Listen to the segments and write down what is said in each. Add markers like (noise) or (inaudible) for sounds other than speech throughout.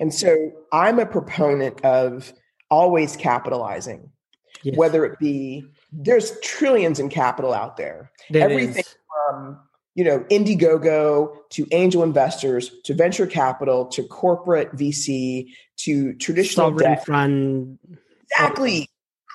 And so I'm a proponent of always capitalizing, yes. whether it be there's trillions in capital out there. there Everything is. from you know Indiegogo to angel investors to venture capital to corporate VC to traditional sovereign debt. fund. Exactly.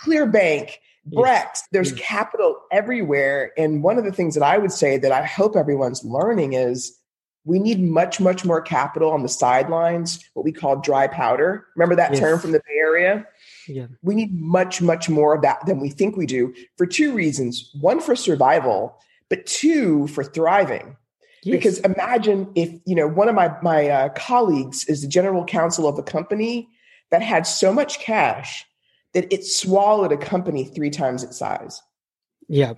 Clearbanc, Brex, there's yes. capital everywhere. And one of the things that I would say that I hope everyone's learning is we need much, much more capital on the sidelines, what we call dry powder. Remember that yes. term from the Bay Area? Yeah. We need much, much more of that than we think we do for two reasons. One, for survival, but two, for thriving. Yes. Because imagine if, you know, one of my, my uh, colleagues is the general counsel of a company that had so much cash that it swallowed a company three times its size. Yeah.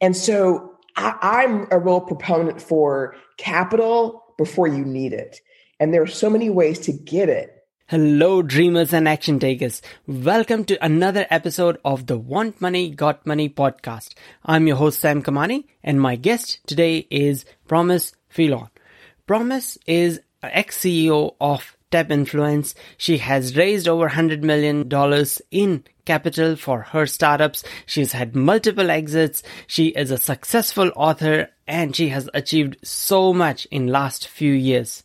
And so I, am a real proponent for capital before you need it. And there are so many ways to get it. Hello, dreamers and action takers. Welcome to another episode of the Want Money, Got Money podcast. I'm your host, Sam Kamani, and my guest today is Promise Phelon. Promise is ex CEO of TapInfluence. She has raised over $100 million in capital for her startups. She's had multiple exits. She is a successful author and she has achieved so much in last few years.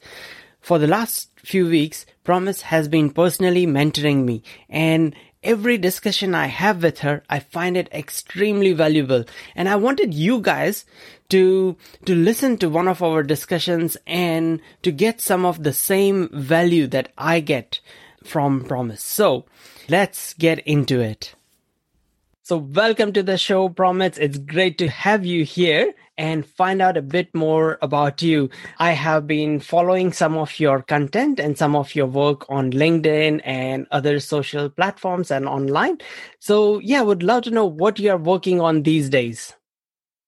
For the last few weeks, Promise has been personally mentoring me and every discussion I have with her, I find it extremely valuable. And I wanted you guys to, to listen to one of our discussions and to get some of the same value that I get from Promise. So let's get into it. So welcome to the show, Promise. It's great to have you here and find out a bit more about you. I have been following some of your content and some of your work on LinkedIn and other social platforms and online. So yeah, would love to know what you are working on these days.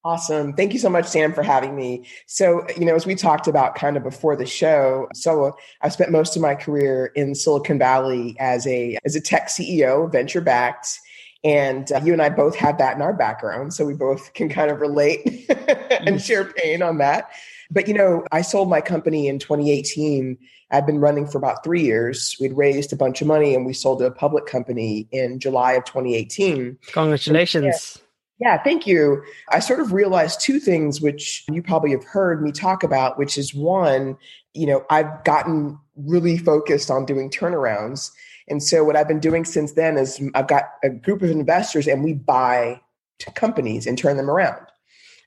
Awesome. Thank you so much, Sam, for having me. So, you know, as we talked about kind of before the show, so I spent most of my career in Silicon Valley as a as a tech CEO, venture backed. And uh, you and I both have that in our background. So we both can kind of relate (laughs) and share pain on that. But, you know, I sold my company in 2018. I'd been running for about three years. We'd raised a bunch of money and we sold to a public company in July of 2018. Congratulations. Yeah, thank you. I sort of realized two things, which you probably have heard me talk about, which is one, you know, I've gotten really focused on doing turnarounds. And so what I've been doing since then is I've got a group of investors and we buy companies and turn them around.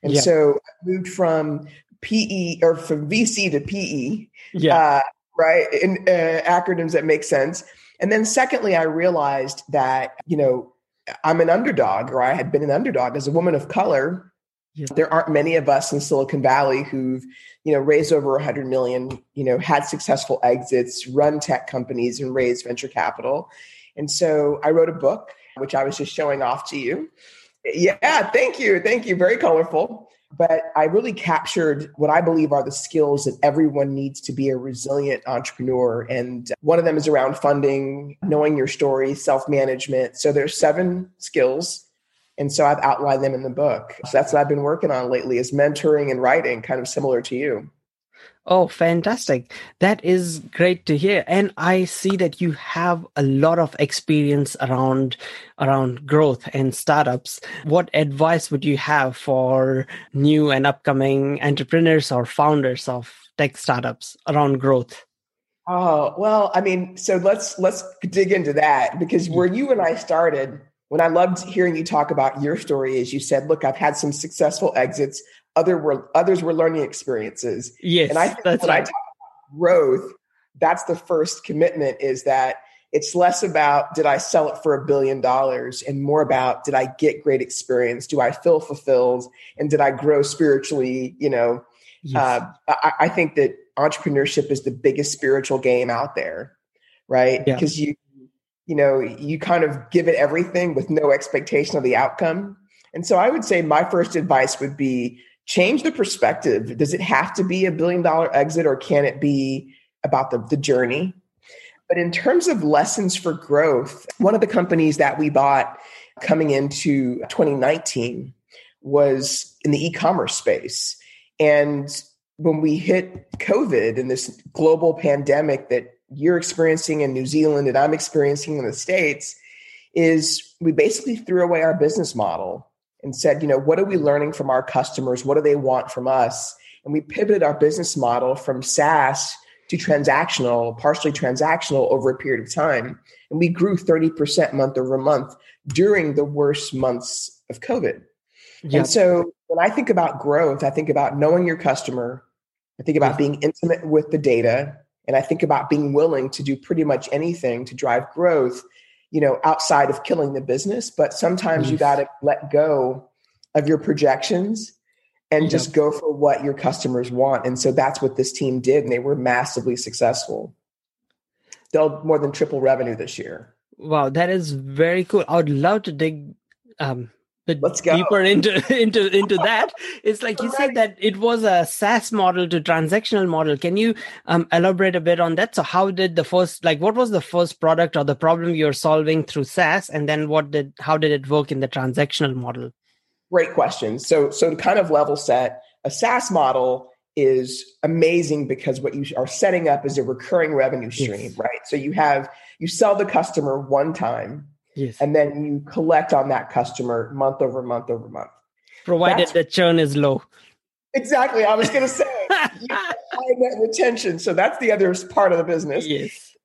And yeah. so I moved from PE or from VC to PE, yeah. Uh, right? In uh, acronyms that make sense. And then secondly, I realized that, you know, I'm an underdog, or I had been an underdog as a woman of color. Yeah. There aren't many of us in Silicon Valley who've, you know, raised over 100 million, you know, had successful exits, run tech companies, and raised venture capital. And so I wrote a book, which I was just showing off to you. Yeah, thank you, thank you. Very colorful but I really captured what I believe are the skills that everyone needs to be a resilient entrepreneur. And one of them is around funding, knowing your story, self management. So there's seven skills. And so I've outlined them in the book. So that's what I've been working on lately is mentoring and writing, kind of similar to you. Oh, fantastic. That is great to hear. And I see that you have a lot of experience around around growth and startups. What advice would you have for new and upcoming entrepreneurs or founders of tech startups around growth? Oh, well, I mean, so let's let's dig into that because hmm. where you and I started, when I loved hearing you talk about your story is you said, look, I've had some successful exits other were others were learning experiences. Yes, and I think when right. I talk about growth, that's the first commitment is that it's less about did I sell it for a billion dollars and more about did I get great experience? Do I feel fulfilled? And did I grow spiritually? You know, yes. uh, I, I, think that entrepreneurship is the biggest spiritual game out there, right? Yeah. Because you, you know, you kind of give it everything with no expectation of the outcome. And so I would say my first advice would be change the perspective. Does it have to be a billion dollar exit or can it be about the, the journey? But in terms of lessons for growth, one of the companies that we bought coming into 2019 was in the e-commerce space. And when we hit COVID and this global pandemic that you're experiencing in New Zealand and I'm experiencing in the States is we basically threw away our business model and said, you know, what are we learning from our customers? What do they want from us? And we pivoted our business model from SaaS to transactional, partially transactional over a period of time. And we grew 30% month over month during the worst months of COVID. Yep. And so when I think about growth, I think about knowing your customer, I think about being intimate with the data, and I think about being willing to do pretty much anything to drive growth, you know, outside of killing the business. But sometimes yes. you got to let go of your projections and yep. just go for what your customers want. And so that's what this team did, and they were massively successful. They'll more than triple revenue this year. Wow, that is very cool. I would love to dig um, Let's go. deeper into (laughs) into into that. It's like you said that it was a SaaS model to transactional model. Can you um, elaborate a bit on that? So, how did the first like what was the first product or the problem you're solving through SaaS, and then what did how did it work in the transactional model? Great question. So, so to kind of level set, a SaaS model is amazing because what you are setting up is a recurring revenue stream, yes. right? So you have you sell the customer one time Yes. And then you collect on that customer month over month over month. Provided That's, the churn is low. Exactly. I was going (laughs) to say high net retention. So that's the other part of the business. Yes.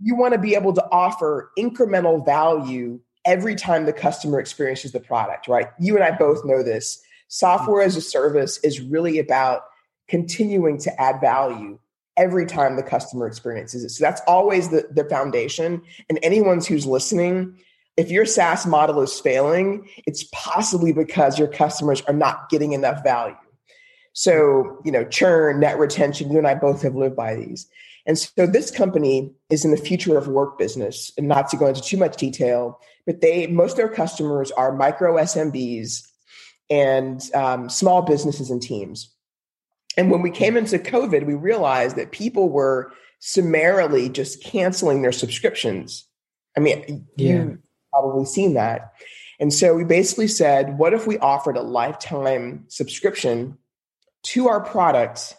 You want to be able to offer incremental value every time the customer experiences the product, right? You and I both know this. Software as a service is really about continuing to add value every time the customer experiences it. So that's always the, the foundation. And anyone who's listening, if your SaaS model is failing, it's possibly because your customers are not getting enough value. So, you know, churn, net retention, you and I both have lived by these. And so this company is in the future of work business, and not to go into too much detail, but they most of their customers are micro SMBs and um, small businesses and teams. And when we came into COVID, we realized that people were summarily just canceling their subscriptions. I mean, yeah. you probably seen that. And so we basically said, what if we offered a lifetime subscription to our product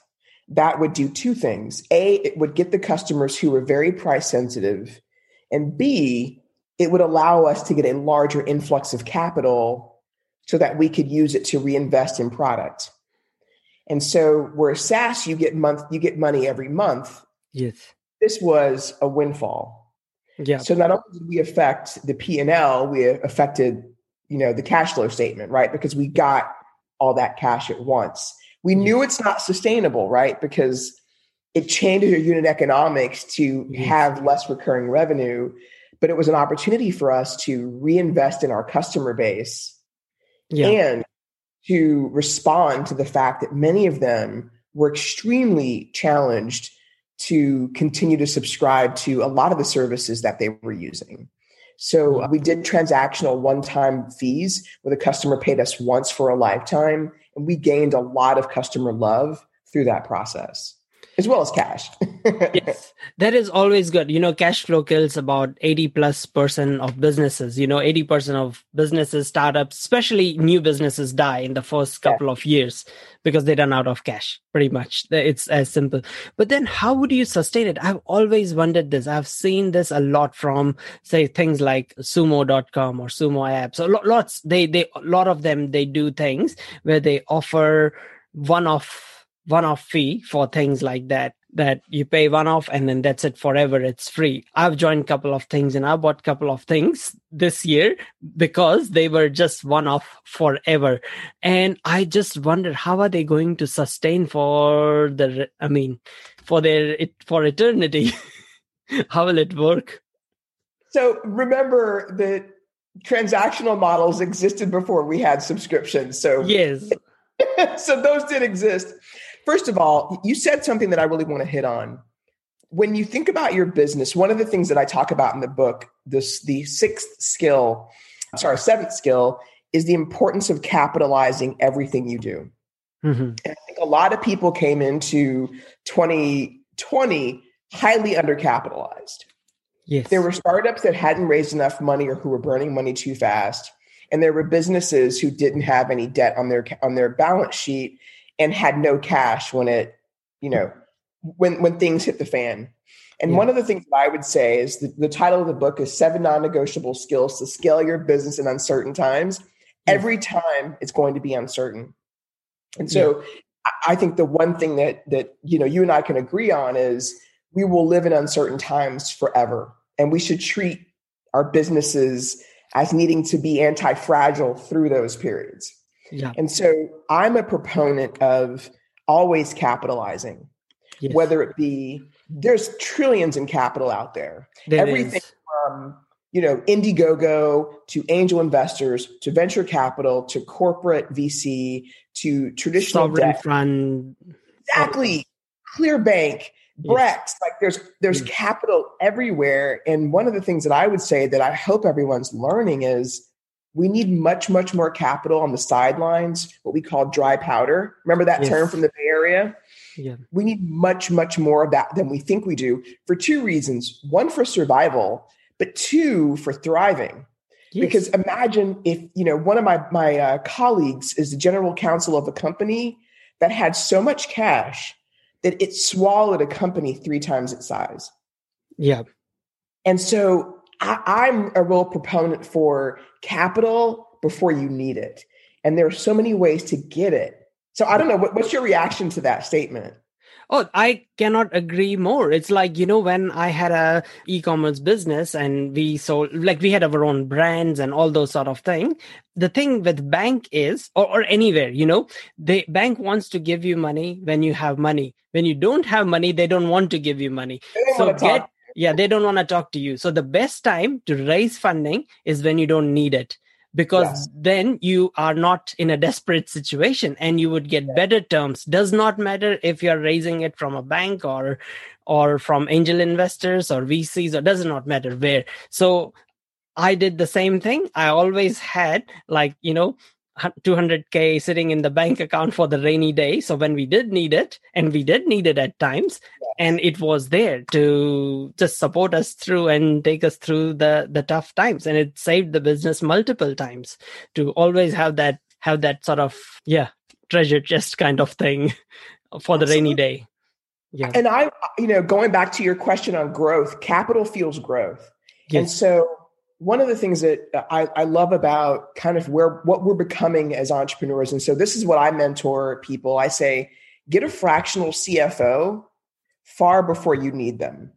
that would do two things? A, it would get the customers who were very price sensitive. And B, it would allow us to get a larger influx of capital so that we could use it to reinvest in product. And so where SaaS you get month you get money every month. Yes. This was a windfall yeah. So not only did we affect the P and L, we affected you know the cash flow statement, right? Because we got all that cash at once. We knew it's not sustainable, right? Because it changes your unit economics to have less recurring revenue, but it was an opportunity for us to reinvest in our customer base yeah. and to respond to the fact that many of them were extremely challenged to continue to subscribe to a lot of the services that they were using. So we did transactional one time fees where the customer paid us once for a lifetime, and we gained a lot of customer love through that process as well as cash. (laughs) yes, that is always good. You know, cash flow kills about 80 plus percent of businesses. You know, 80 percent of businesses, startups, especially new businesses die in the first couple yeah. of years because they run out of cash pretty much. It's as simple. But then how would you sustain it? I've always wondered this. I've seen this a lot from say things like sumo.com or sumo apps. So lots, they, they, a lot of them, they do things where they offer one off one off fee for things like that that you pay one off and then that's it forever it's free. I've joined a couple of things and i bought a couple of things this year because they were just one off forever. And i just wonder how are they going to sustain for the i mean for their it for eternity? (laughs) How will it work? So remember that transactional models existed before we had subscriptions so yes. (laughs) so those did exist First of all, you said something that I really want to hit on. When you think about your business, one of the things that I talk about in the book, this the sixth skill, sorry, seventh skill is the importance of capitalizing everything you do. Mm-hmm. I think a lot of people came into 2020 highly undercapitalized. Yes. There were startups that hadn't raised enough money or who were burning money too fast. And there were businesses who didn't have any debt on their on their balance sheet and had no cash when it, you know, when when things hit the fan. And yeah. one of the things that I would say is the, the title of the book is Seven Non Negotiable Skills to Scale Your Business in Uncertain Times. Yeah. Every time it's going to be uncertain. And so yeah. I think the one thing that that you know you and I can agree on is we will live in uncertain times forever. And we should treat our businesses as needing to be anti-fragile through those periods. Yeah. And so I'm a proponent of always capitalizing, yes. whether it be there's trillions in capital out there. Everything is. from you know Indiegogo to angel investors to venture capital to corporate VC to traditional sovereign debt. fund. Exactly. Clearbanc, Brex, yes. like there's there's yes. capital everywhere. And one of the things that I would say that I hope everyone's learning is we need much, much more capital on the sidelines, what we call dry powder. Remember that yes. term from the Bay Area? Yeah. We need much, much more of that than we think we do for two reasons. One for survival, but two for thriving. Yes. Because imagine if, you know, one of my, my uh, colleagues is the general counsel of a company that had so much cash that it swallowed a company three times its size. Yeah. And so I, am a real proponent for capital before you need it. And there are so many ways to get it. So I don't know, what, what's your reaction to that statement? Oh, I cannot agree more. It's like, you know, when I had a e-commerce business and we sold, like we had our own brands and all those sort of thing. The thing with bank is, or, or anywhere, you know, the bank wants to give you money when you have money. When you don't have money, they don't want to give you money. So get, yeah they don't want to talk to you. So the best time to raise funding is when you don't need it because yes. then you are not in a desperate situation and you would get better terms. Does not matter if you're raising it from a bank or or from angel investors or vcs or does not matter where. So i did the same thing. I always had like you know 200k sitting in the bank account for the rainy day. So when we did need it and we did need it at times and it was there to just support us through and take us through the the tough times. And it saved the business multiple times to always have that have that sort of yeah treasure chest kind of thing (laughs) for the Absolutely. rainy day. Yeah. And i you know going back to your question on growth capital fuels growth. Yes. and so one of the things that I, I, love about kind of where what we're becoming as entrepreneurs, and so this is what I mentor people. I say, get a fractional CFO far before you need them.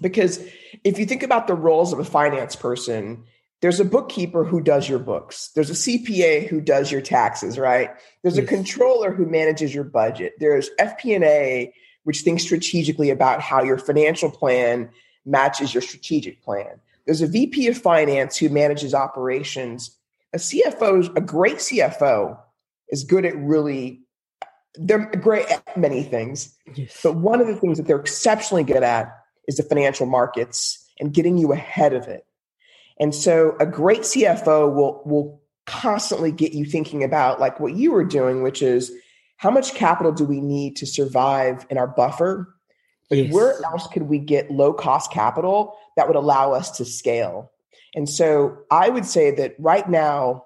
Because if you think about the roles of a finance person, there's a bookkeeper who does your books. There's a CPA who does your taxes, right? There's yes. a controller who manages your budget. There's FP&A, which thinks strategically about how your financial plan matches your strategic plan. There's a VP of finance who manages operations. A CFO, a great CFO, is good at really, they're great at many things. Yes. But one of the things that they're exceptionally good at is the financial markets and getting you ahead of it. And so a great CFO will, will constantly get you thinking about like what you were doing, which is how much capital do we need to survive in our buffer? yes. where else could we get low cost capital that would allow us to scale. And so I would say that right now,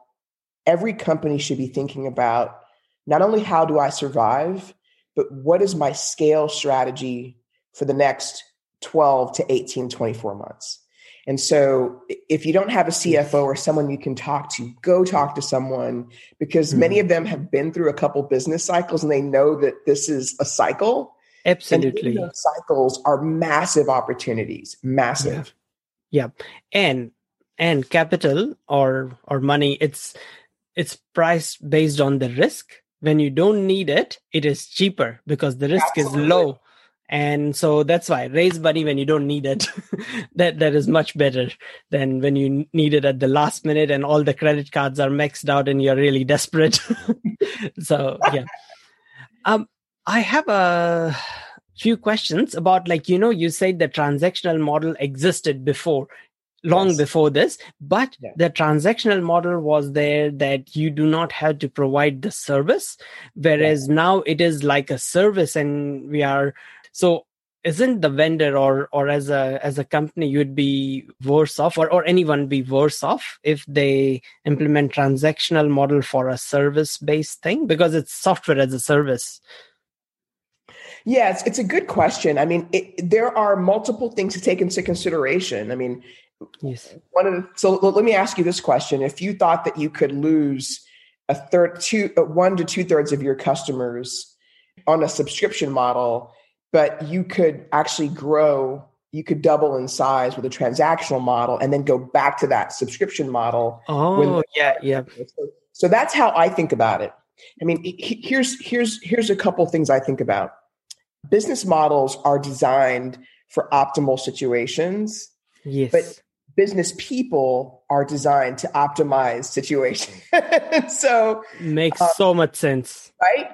every company should be thinking about not only how do I survive, but what is my scale strategy for the next 12 to 18, 24 months. And so if you don't have a CFO or someone you can talk to, go talk to someone because mm-hmm. many of them have been through a couple business cycles and they know that this is a cycle Absolutely. And cycles are massive opportunities, massive. Yeah. yeah. And and capital or or money it's it's priced based on the risk. When you don't need it, it is cheaper because the risk Absolutely. is low. And so that's why raise money when you don't need it. (laughs) that that is much better than when you need it at the last minute and all the credit cards are maxed out and you're really desperate. (laughs) so yeah. Um I have a few questions about like you know you said the transactional model existed before long yes. before this but yeah. the transactional model was there that you do not have to provide the service whereas yeah. now it is like a service and we are so isn't the vendor or or as a as a company you'd be worse off or, or anyone be worse off if they implement transactional model for a service based thing because it's software as a service Yeah, it's, it's a good question. I mean, it, there are multiple things to take into consideration. I mean, yes. One of the, so let me ask you this question: If you thought that you could lose a third, two, uh, one to two thirds of your customers on a subscription model, but you could actually grow, you could double in size with a transactional model, and then go back to that subscription model. Oh, yeah, yeah. So, so that's how I think about it. I mean, here's here's here's a couple things I think about. Business models are designed for optimal situations. Yes. But business people are designed to optimize situations. (laughs) so makes uh, so much sense. Right?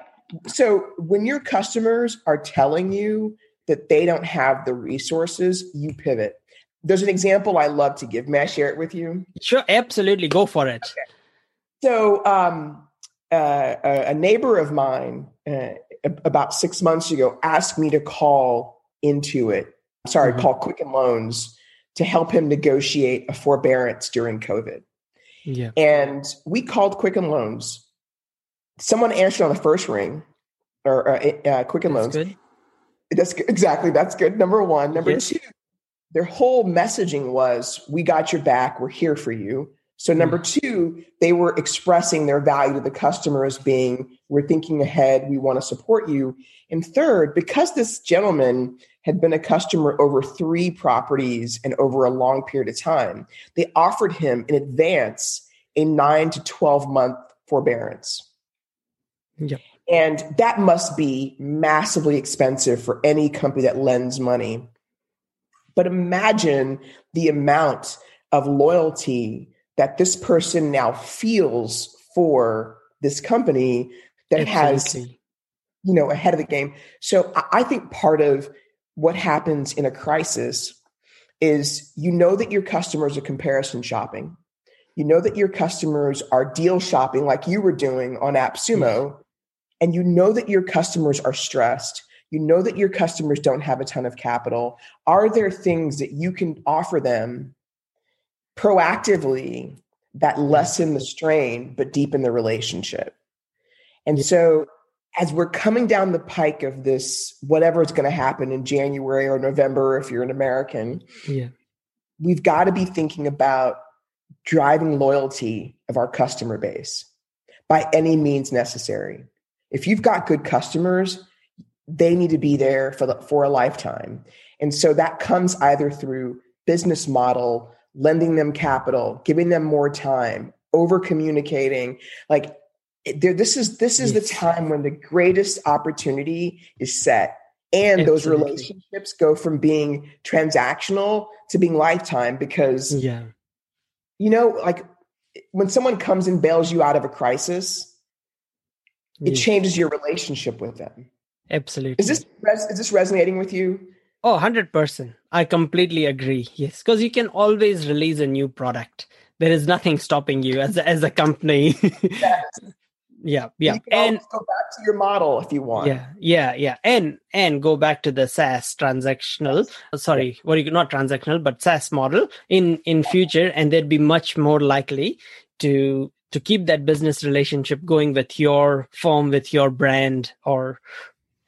So when your customers are telling you that they don't have the resources, you pivot. There's an example I love to give. May I share it with you? Sure, absolutely. Go for it. Okay. So um, uh, a neighbor of mine uh, about six months ago asked me to call into it. sorry, mm-hmm. call Quicken Loans to help him negotiate a forbearance during COVID. Yeah. And we called Quicken Loans. Someone answered on the first ring, or uh, uh, Quicken that's Loans. Good. That's good. exactly that's good. Number one. Number yes. two, their whole messaging was, "We got your back. We're here for you." So number mm. two, they were expressing their value to the customer as being, "We're thinking ahead. We want to support you." And third, because this gentleman had been a customer over three properties and over a long period of time, they offered him in advance a nine to 12 month forbearance. Yep. And that must be massively expensive for any company that lends money. But imagine the amount of loyalty that this person now feels for this company that Absolutely. has you know ahead of the game so i think part of what happens in a crisis is you know that your customers are comparison shopping. You know that your customers are deal shopping like you were doing on AppSumo. And you know that your customers are stressed. You know that your customers don't have a ton of capital. Are there things that you can offer them proactively that mm-hmm. lessen the strain but deepen the relationship? And so as we're coming down the pike of this, whatever is going to happen in January or November, if you're an American, yeah. we've got to be thinking about driving loyalty of our customer base by any means necessary. If you've got good customers, they need to be there for the, for a lifetime. And so that comes either through business model, lending them capital, giving them more time, over communicating. Like there, this is this is yes. the time when the greatest opportunity is set and Absolutely. those relationships go from being transactional to being lifetime because yeah you know like when someone comes and bails you out of a crisis it changes your relationship with them absolutely is this is this resonating with you oh 100% i completely agree. Yes because you can always release a new product. There is nothing stopping you as a, as a company. (laughs) Yes yeah yeah. and go back to your model if you want. Yeah yeah yeah. And and go back to the saas transactional sorry what you not transactional but saas model in in future and they'd be much more likely to to keep that business relationship going with your firm with your brand or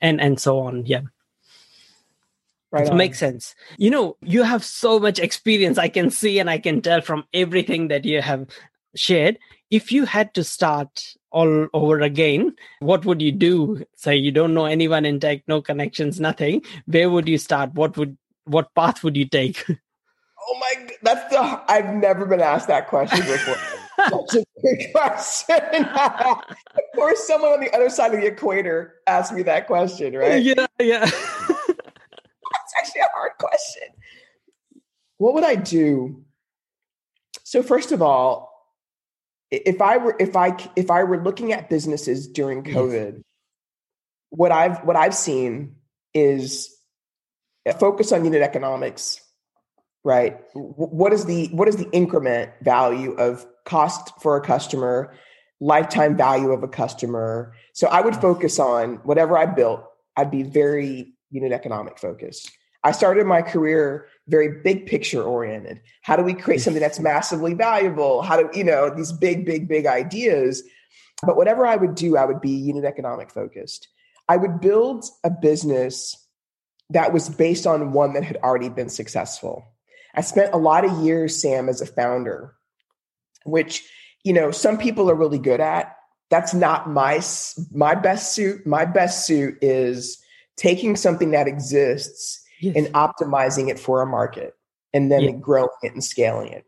and and so on. Yeah Right it makes sense. You know, you have so much experience. I can see and I can tell from everything that you have shared. If you had to start all over again, what would you do? Say you don't know anyone in tech, no connections, nothing. Where would you start? What would what path would you take? (laughs) Oh my! That's the I've never been asked that question before. (laughs) Such a good question. (laughs) of course, someone on the other side of the equator asked me that question, right? Yeah, yeah. Actually (laughs) a hard question. What would I do? So, first of all, if I were if I if I were looking at businesses during COVID, what I've what I've seen is a focus on unit economics, right? What is the what is the increment value of cost for a customer, lifetime value of a customer? So I would focus on whatever I built. I'd be very unit economic focused. I started my career very big picture oriented. How do we create something that's (laughs) massively valuable? How do, you know, these big, big, big ideas. But whatever I would do, I would be unit economic focused. I would build a business that was based on one that had already been successful. I spent a lot of years, Sam, as a founder, which, you know, some people are really good at. That's not my my best suit. My best suit is taking something that exists yes. and optimizing it for a market and then yeah. growing it and scaling it.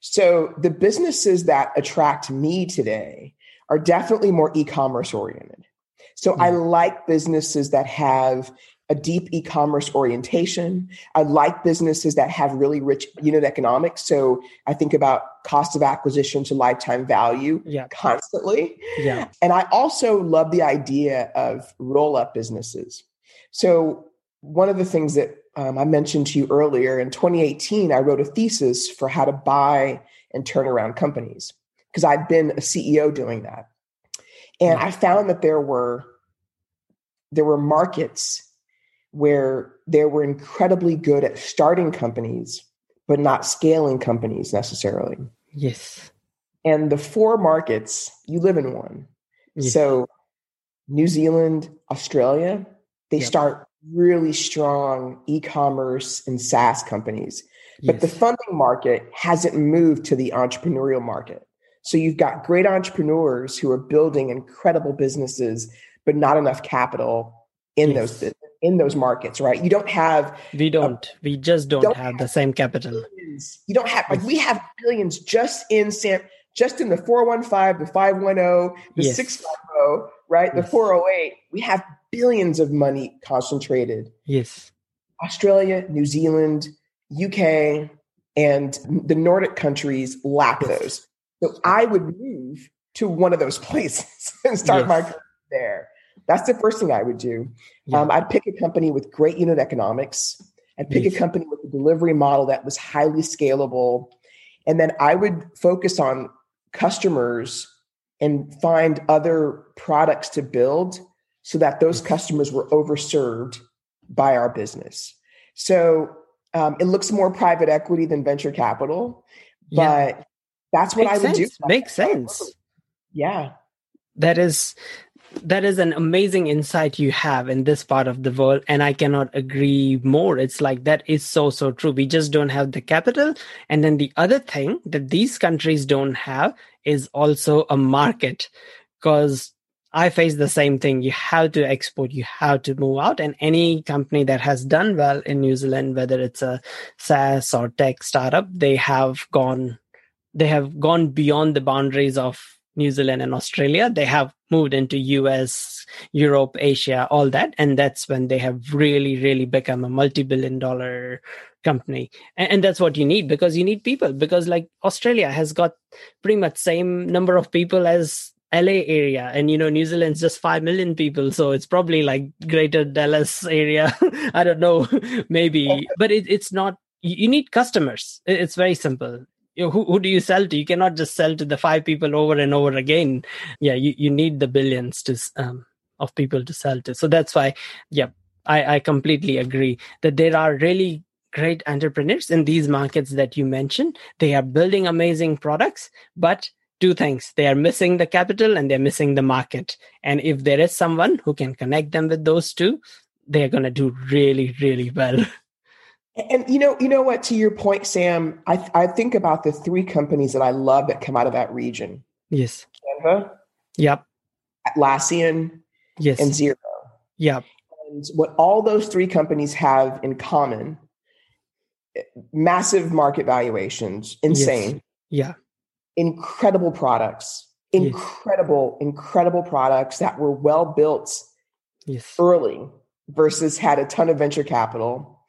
So the businesses that attract me today are definitely more e-commerce oriented. So I mm. like businesses that have a deep e-commerce orientation. I like businesses that have really rich unit economics. So I think about cost of acquisition to lifetime value yeah. constantly. Yeah. And I also love the idea of roll-up businesses. So one of the things that um, I mentioned to you earlier in 2018, I wrote a thesis for how to buy and turn around companies because I'd been a CEO doing that. And I found that there were there were markets where they were incredibly good at starting companies, but not scaling companies necessarily. Yes. And the four markets, you live in one. Yes. So New Zealand, Australia, they yep. start really strong e-commerce and SaaS companies. But yes. the funding market hasn't moved to the entrepreneurial market. So you've got great entrepreneurs who are building incredible businesses, but not enough capital in yes. those in those markets, right? You don't have we don't we just don't, don't have, have, the same capital. Billions. You don't have like we have billions just in Sam just in the 415, the 510, the yes. 650, right? The 408. We have billions of money concentrated. Yes. Australia, New Zealand, UK, and the Nordic countries lack yes. those. So I would move to one of those (laughs) places and start yes. my career there. That's the first thing I would do. Yeah. Um, I'd pick a company with great unit economics. I'd pick yes. a company with a delivery model that was highly scalable. And then I would focus on customers and find other products to build so that those customers were overserved by our business. So um, it looks more private equity than venture capital, but yeah. that's what Makes I would sense. do. Makes sense. Yeah. That is that is an amazing insight you have in this part of the world and i cannot agree more it's like that is so so true we just don't have the capital and then the other thing that these countries don't have is also a market because I face the same thing. You have to export, you have to move out. And any company that has done well in New Zealand, whether it's a SaaS or tech startup, they have gone, they have gone beyond the boundaries of New Zealand and Australia. They have moved into US, Europe, Asia, all that. And that's when they have really, really become a multi-billion dollar company. And, and that's what you need because you need people because like Australia has got pretty much same number of people as LA area, and you know New Zealand's just five million people, so it's probably like Greater Dallas area. (laughs) I don't know, (laughs) maybe, but it, it's not. You need customers. It's very simple. You know, who who do you sell to? You cannot just sell to the five people over and over again. Yeah, you, you need the billions to um, of people to sell to. So that's why, yeah, I, I completely agree that there are really great entrepreneurs in these markets that you mentioned. They are building amazing products, but two things. They are missing the capital and they're missing the market. And if there is someone who can connect them with those two they're going to do really really well. (laughs) And you know you know what? To your point sam i i think about the three companies that i love that come out of that region. Yes. Canva yep. Atlassian yes. and Xero yep. And what all those three companies have in common eh, massive market valuations. Insane. Yes. yeah incredible products, incredible, yes. incredible products that were well built yes. early versus had a ton of venture capital.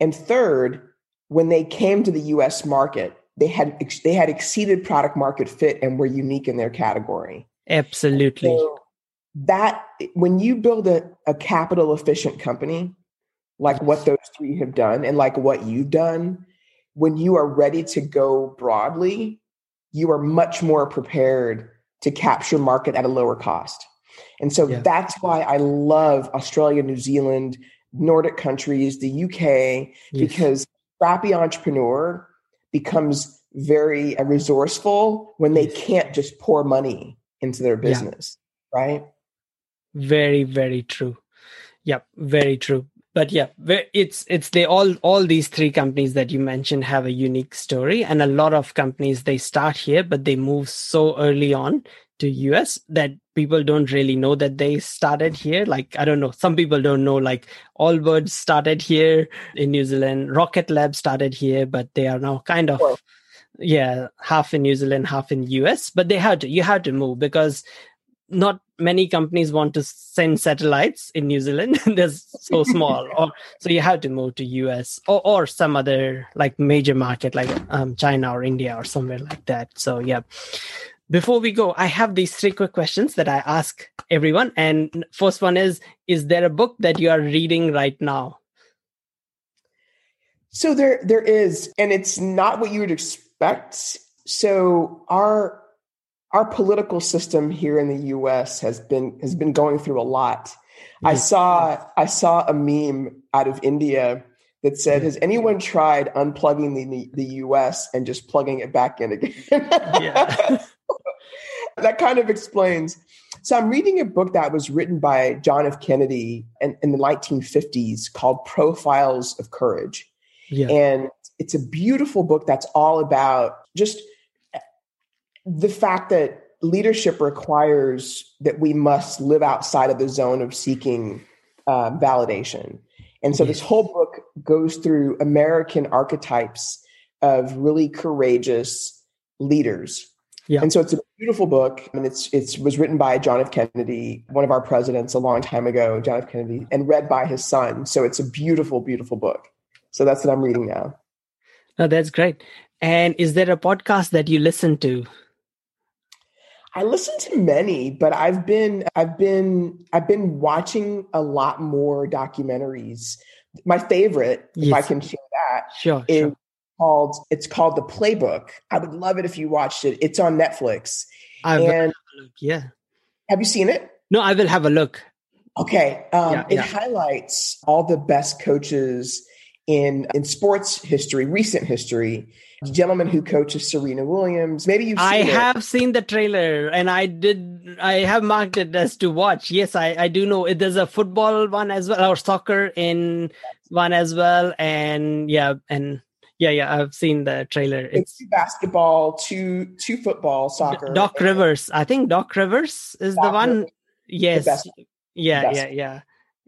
And third, when they came to the US market, they had they had exceeded product market fit and were unique in their category. Absolutely. So that when you build a, a capital efficient company, like what those three have done and like what you've done, when you are ready to go broadly, you are much more prepared to capture market at a lower cost. And so yeah. that's why I love Australia, New Zealand, Nordic countries, the UK, yes. because scrappy entrepreneur becomes very uh, resourceful when they can't just pour money into their business, yeah. right? very very true yep very true but yeah it's it's they all all these three companies that you mentioned have a unique story. And a lot of companies they start here but they move so early on to us that people don't really know that they started here. Like i don't know. Some people don't know like allbirds started here in new zealand. Rocket lab started here but they are now kind of yeah half in new zealand half in us but they had to you had to move because not many companies want to send satellites in New Zealand. (laughs) They're so small, (laughs) or so you have to move to US or, or some other like major market like um, China or India or somewhere like that. So yeah. Before we go, I have these three quick questions that I ask everyone. And first one is: Is there a book that you are reading right now? So there, there is, and it's not what you would expect. So our our political system here in the US has been has been going through a lot. I mm-hmm. saw I saw a meme out of India that said, "Has anyone tried unplugging the the US and just plugging it back in again?" yeah. (laughs) that kind of explains. So I'm reading a book that was written by John F. Kennedy in, in the 1950s called Profiles of Courage. Yeah. And it's a beautiful book that's all about just the fact that leadership requires that we must live outside of the zone of seeking uh, validation. And so this whole book goes through American archetypes of really courageous leaders. Yeah. And so it's a beautiful book. and it's it's was written by John F. Kennedy, one of our presidents a long time ago, John F. Kennedy, and read by his son. So it's a beautiful, beautiful book. So that's what I'm reading now. Oh, that's great. And is there a podcast that you listen to? I listen to many, but I've been I've been I've been watching a lot more documentaries. My favorite, yes. if I can share that, sure, is sure. called it's called The Playbook. I would love it if you watched it. It's on Netflix. I and yeah. Have you seen it? No, I will have a look. Okay. Um, yeah, it yeah. highlights all the best coaches in in sports history, recent history, the gentleman who coaches Serena Williams. Maybe you've I have seen the trailer and I did I have marked it as to watch. Yes, I, I do know there's a football one as well or soccer in one as well. And yeah, and yeah, yeah, I've seen the trailer. It's, it's two basketball, two two football, soccer. Doc Rivers. I think Doc Rivers is Doc the one. Rivers, yes. The yeah, yeah, yeah. Yeah.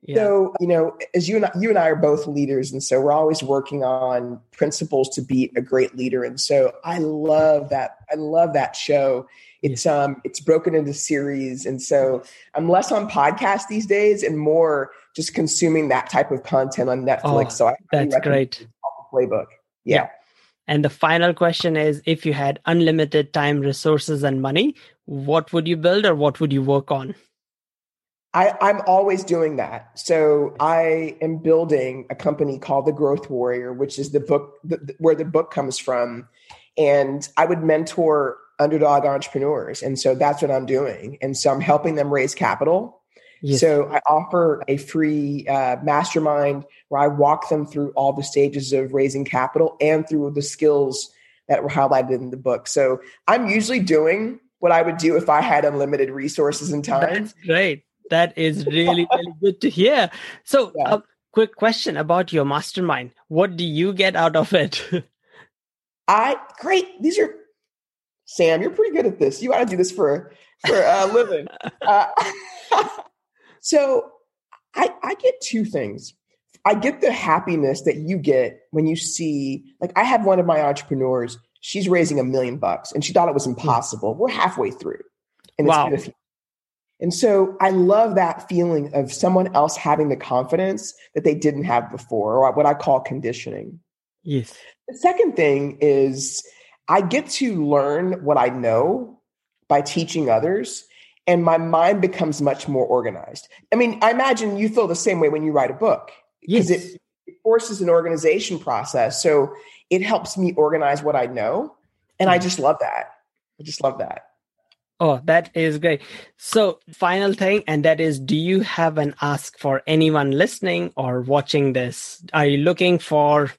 So, you know, as you and I, you and I are both leaders, and so we're always working on principles to be a great leader. And so, I love that. I love that show. It's um, it's broken into series, and so I'm less on podcast these days and more just consuming that type of content on Netflix. Oh, so I that's great. Playbook, yeah. yeah. And the final question is: If you had unlimited time, resources, and money, what would you build, or what would you work on? I, I'm always doing that. So I am building a company called The Growth Warrior, which is the book the, where the book comes from. And I would mentor underdog entrepreneurs. And so that's what I'm doing. And so I'm helping them raise capital. Yes. So I offer a free uh, mastermind where I walk them through all the stages of raising capital and through the skills that were highlighted in the book. So I'm usually doing what I would do if I had unlimited resources and time. That's great that is really (laughs) really good to hear. So yeah. a quick question about your mastermind. What do you get out of it? (laughs) I great. These are sam you're pretty good at this. You ought to do this for for a living. Uh, (laughs) so i i get two things. I get the happiness that you get when you see like i have one of my entrepreneurs. She's raising a million bucks and she thought it was impossible. We're halfway through and wow. it's been a few and so I love that feeling of someone else having the confidence that they didn't have before, or what I call conditioning. Yes. The second thing is I get to learn what I know by teaching others, and my mind becomes much more organized. I mean, I imagine you feel the same way when you write a book because yes. it, it forces an organization process. So it helps me organize what I know. And I mm. just love that. I just love that. Oh, that is great. So, final thing, and that is do you have an ask for anyone listening or watching this? Are you looking for,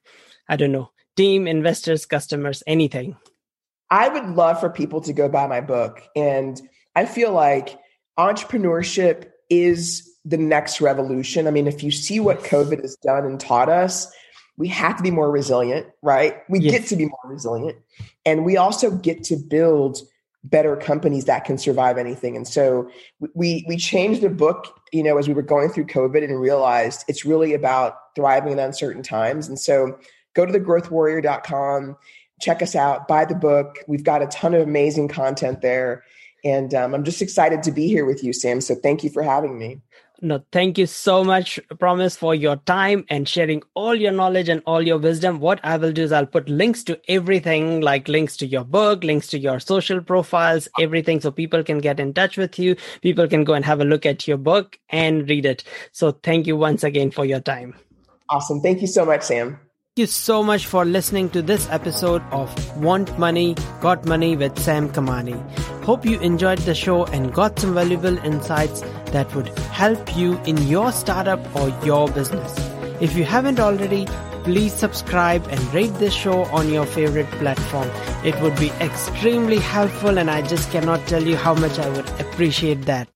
I don't know, team, investors, customers, anything? I would love for people to go buy my book. And I feel like entrepreneurship is the next revolution. I mean, if you see what COVID has done and taught us, we have to be more resilient, right? We yes. get to be more resilient. And we also get to build better companies that can survive anything. And so we we changed the book, you know, as we were going through COVID and realized it's really about thriving in uncertain times. And so go to thegrowthwarrior.com, check us out, buy the book. We've got a ton of amazing content there. And um, I'm just excited to be here with you, Sam. So thank you for having me. No, thank you so much, Promise, for your time and sharing all your knowledge and all your wisdom. What I will do is I'll put links to everything, like links to your book, links to your social profiles, everything, so people can get in touch with you. People can go and have a look at your book and read it. So thank you once again for your time. Awesome. Thank you so much, Sam. Thank you so much for listening to this episode of Want Money, Got Money with Sam Kamani. Hope you enjoyed the show and got some valuable insights that would help you in your startup or your business. If you haven't already, please subscribe and rate this show on your favorite platform. It would be extremely helpful and I just cannot tell you how much I would appreciate that.